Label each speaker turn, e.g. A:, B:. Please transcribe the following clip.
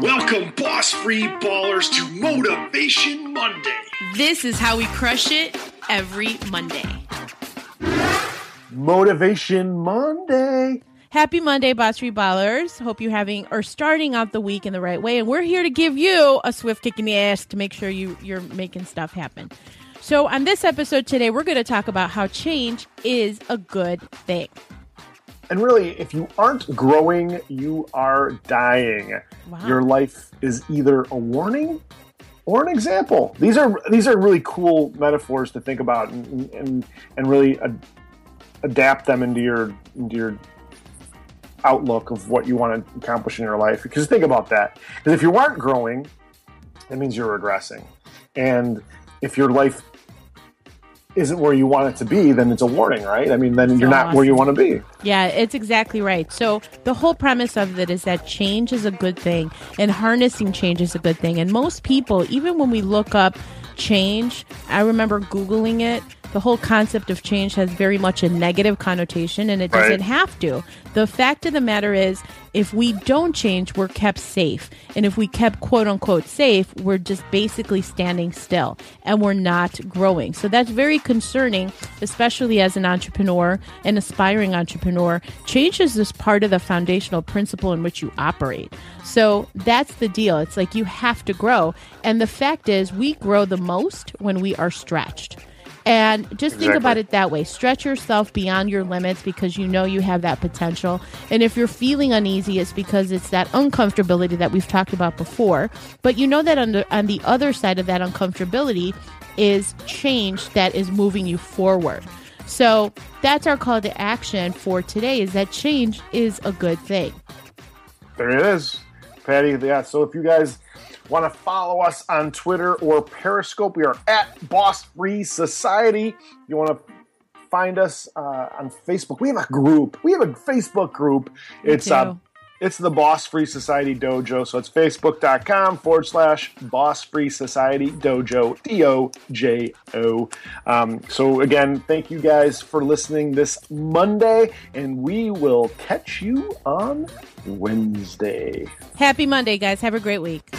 A: Welcome, boss free ballers, to Motivation Monday.
B: This is how we crush it every Monday.
C: Motivation Monday.
B: Happy Monday, Boss Free Ballers. Hope you're having or starting out the week in the right way. And we're here to give you a swift kick in the ass to make sure you, you're making stuff happen. So, on this episode today, we're going to talk about how change is a good thing.
C: And really, if you aren't growing, you are dying.
B: Wow.
C: Your life is either a warning or an example. These are these are really cool metaphors to think about and and, and really ad- adapt them into your into your outlook of what you want to accomplish in your life. Because think about that. Because if you aren't growing, that means you're regressing. And if your life isn't where you want it to be, then it's a warning, right? I mean, then you're not where you want to be.
B: Yeah, it's exactly right. So the whole premise of it is that change is a good thing and harnessing change is a good thing. And most people, even when we look up change, I remember Googling it. The whole concept of change has very much a negative connotation and it doesn't have to. The fact of the matter is, if we don't change, we're kept safe. And if we kept quote unquote safe, we're just basically standing still and we're not growing. So that's very concerning, especially as an entrepreneur, an aspiring entrepreneur. Change is just part of the foundational principle in which you operate. So that's the deal. It's like you have to grow. And the fact is, we grow the most when we are stretched. And just think about it that way. Stretch yourself beyond your limits because you know you have that potential. And if you're feeling uneasy, it's because it's that uncomfortability that we've talked about before. But you know that on the, on the other side of that uncomfortability is change that is moving you forward. So that's our call to action for today is that change is a good thing.
C: There it is, Patty. Yeah. So if you guys want to follow us on Twitter or Periscope, we are at Boss Free Society. You want to find us uh, on Facebook. We have a group. We have a Facebook group. It's uh,
B: too.
C: It's the Boss Free Society Dojo. So it's facebook.com forward slash Boss Free Society Dojo, D O J O. Um, so again, thank you guys for listening this Monday, and we will catch you on Wednesday.
B: Happy Monday, guys. Have a great week.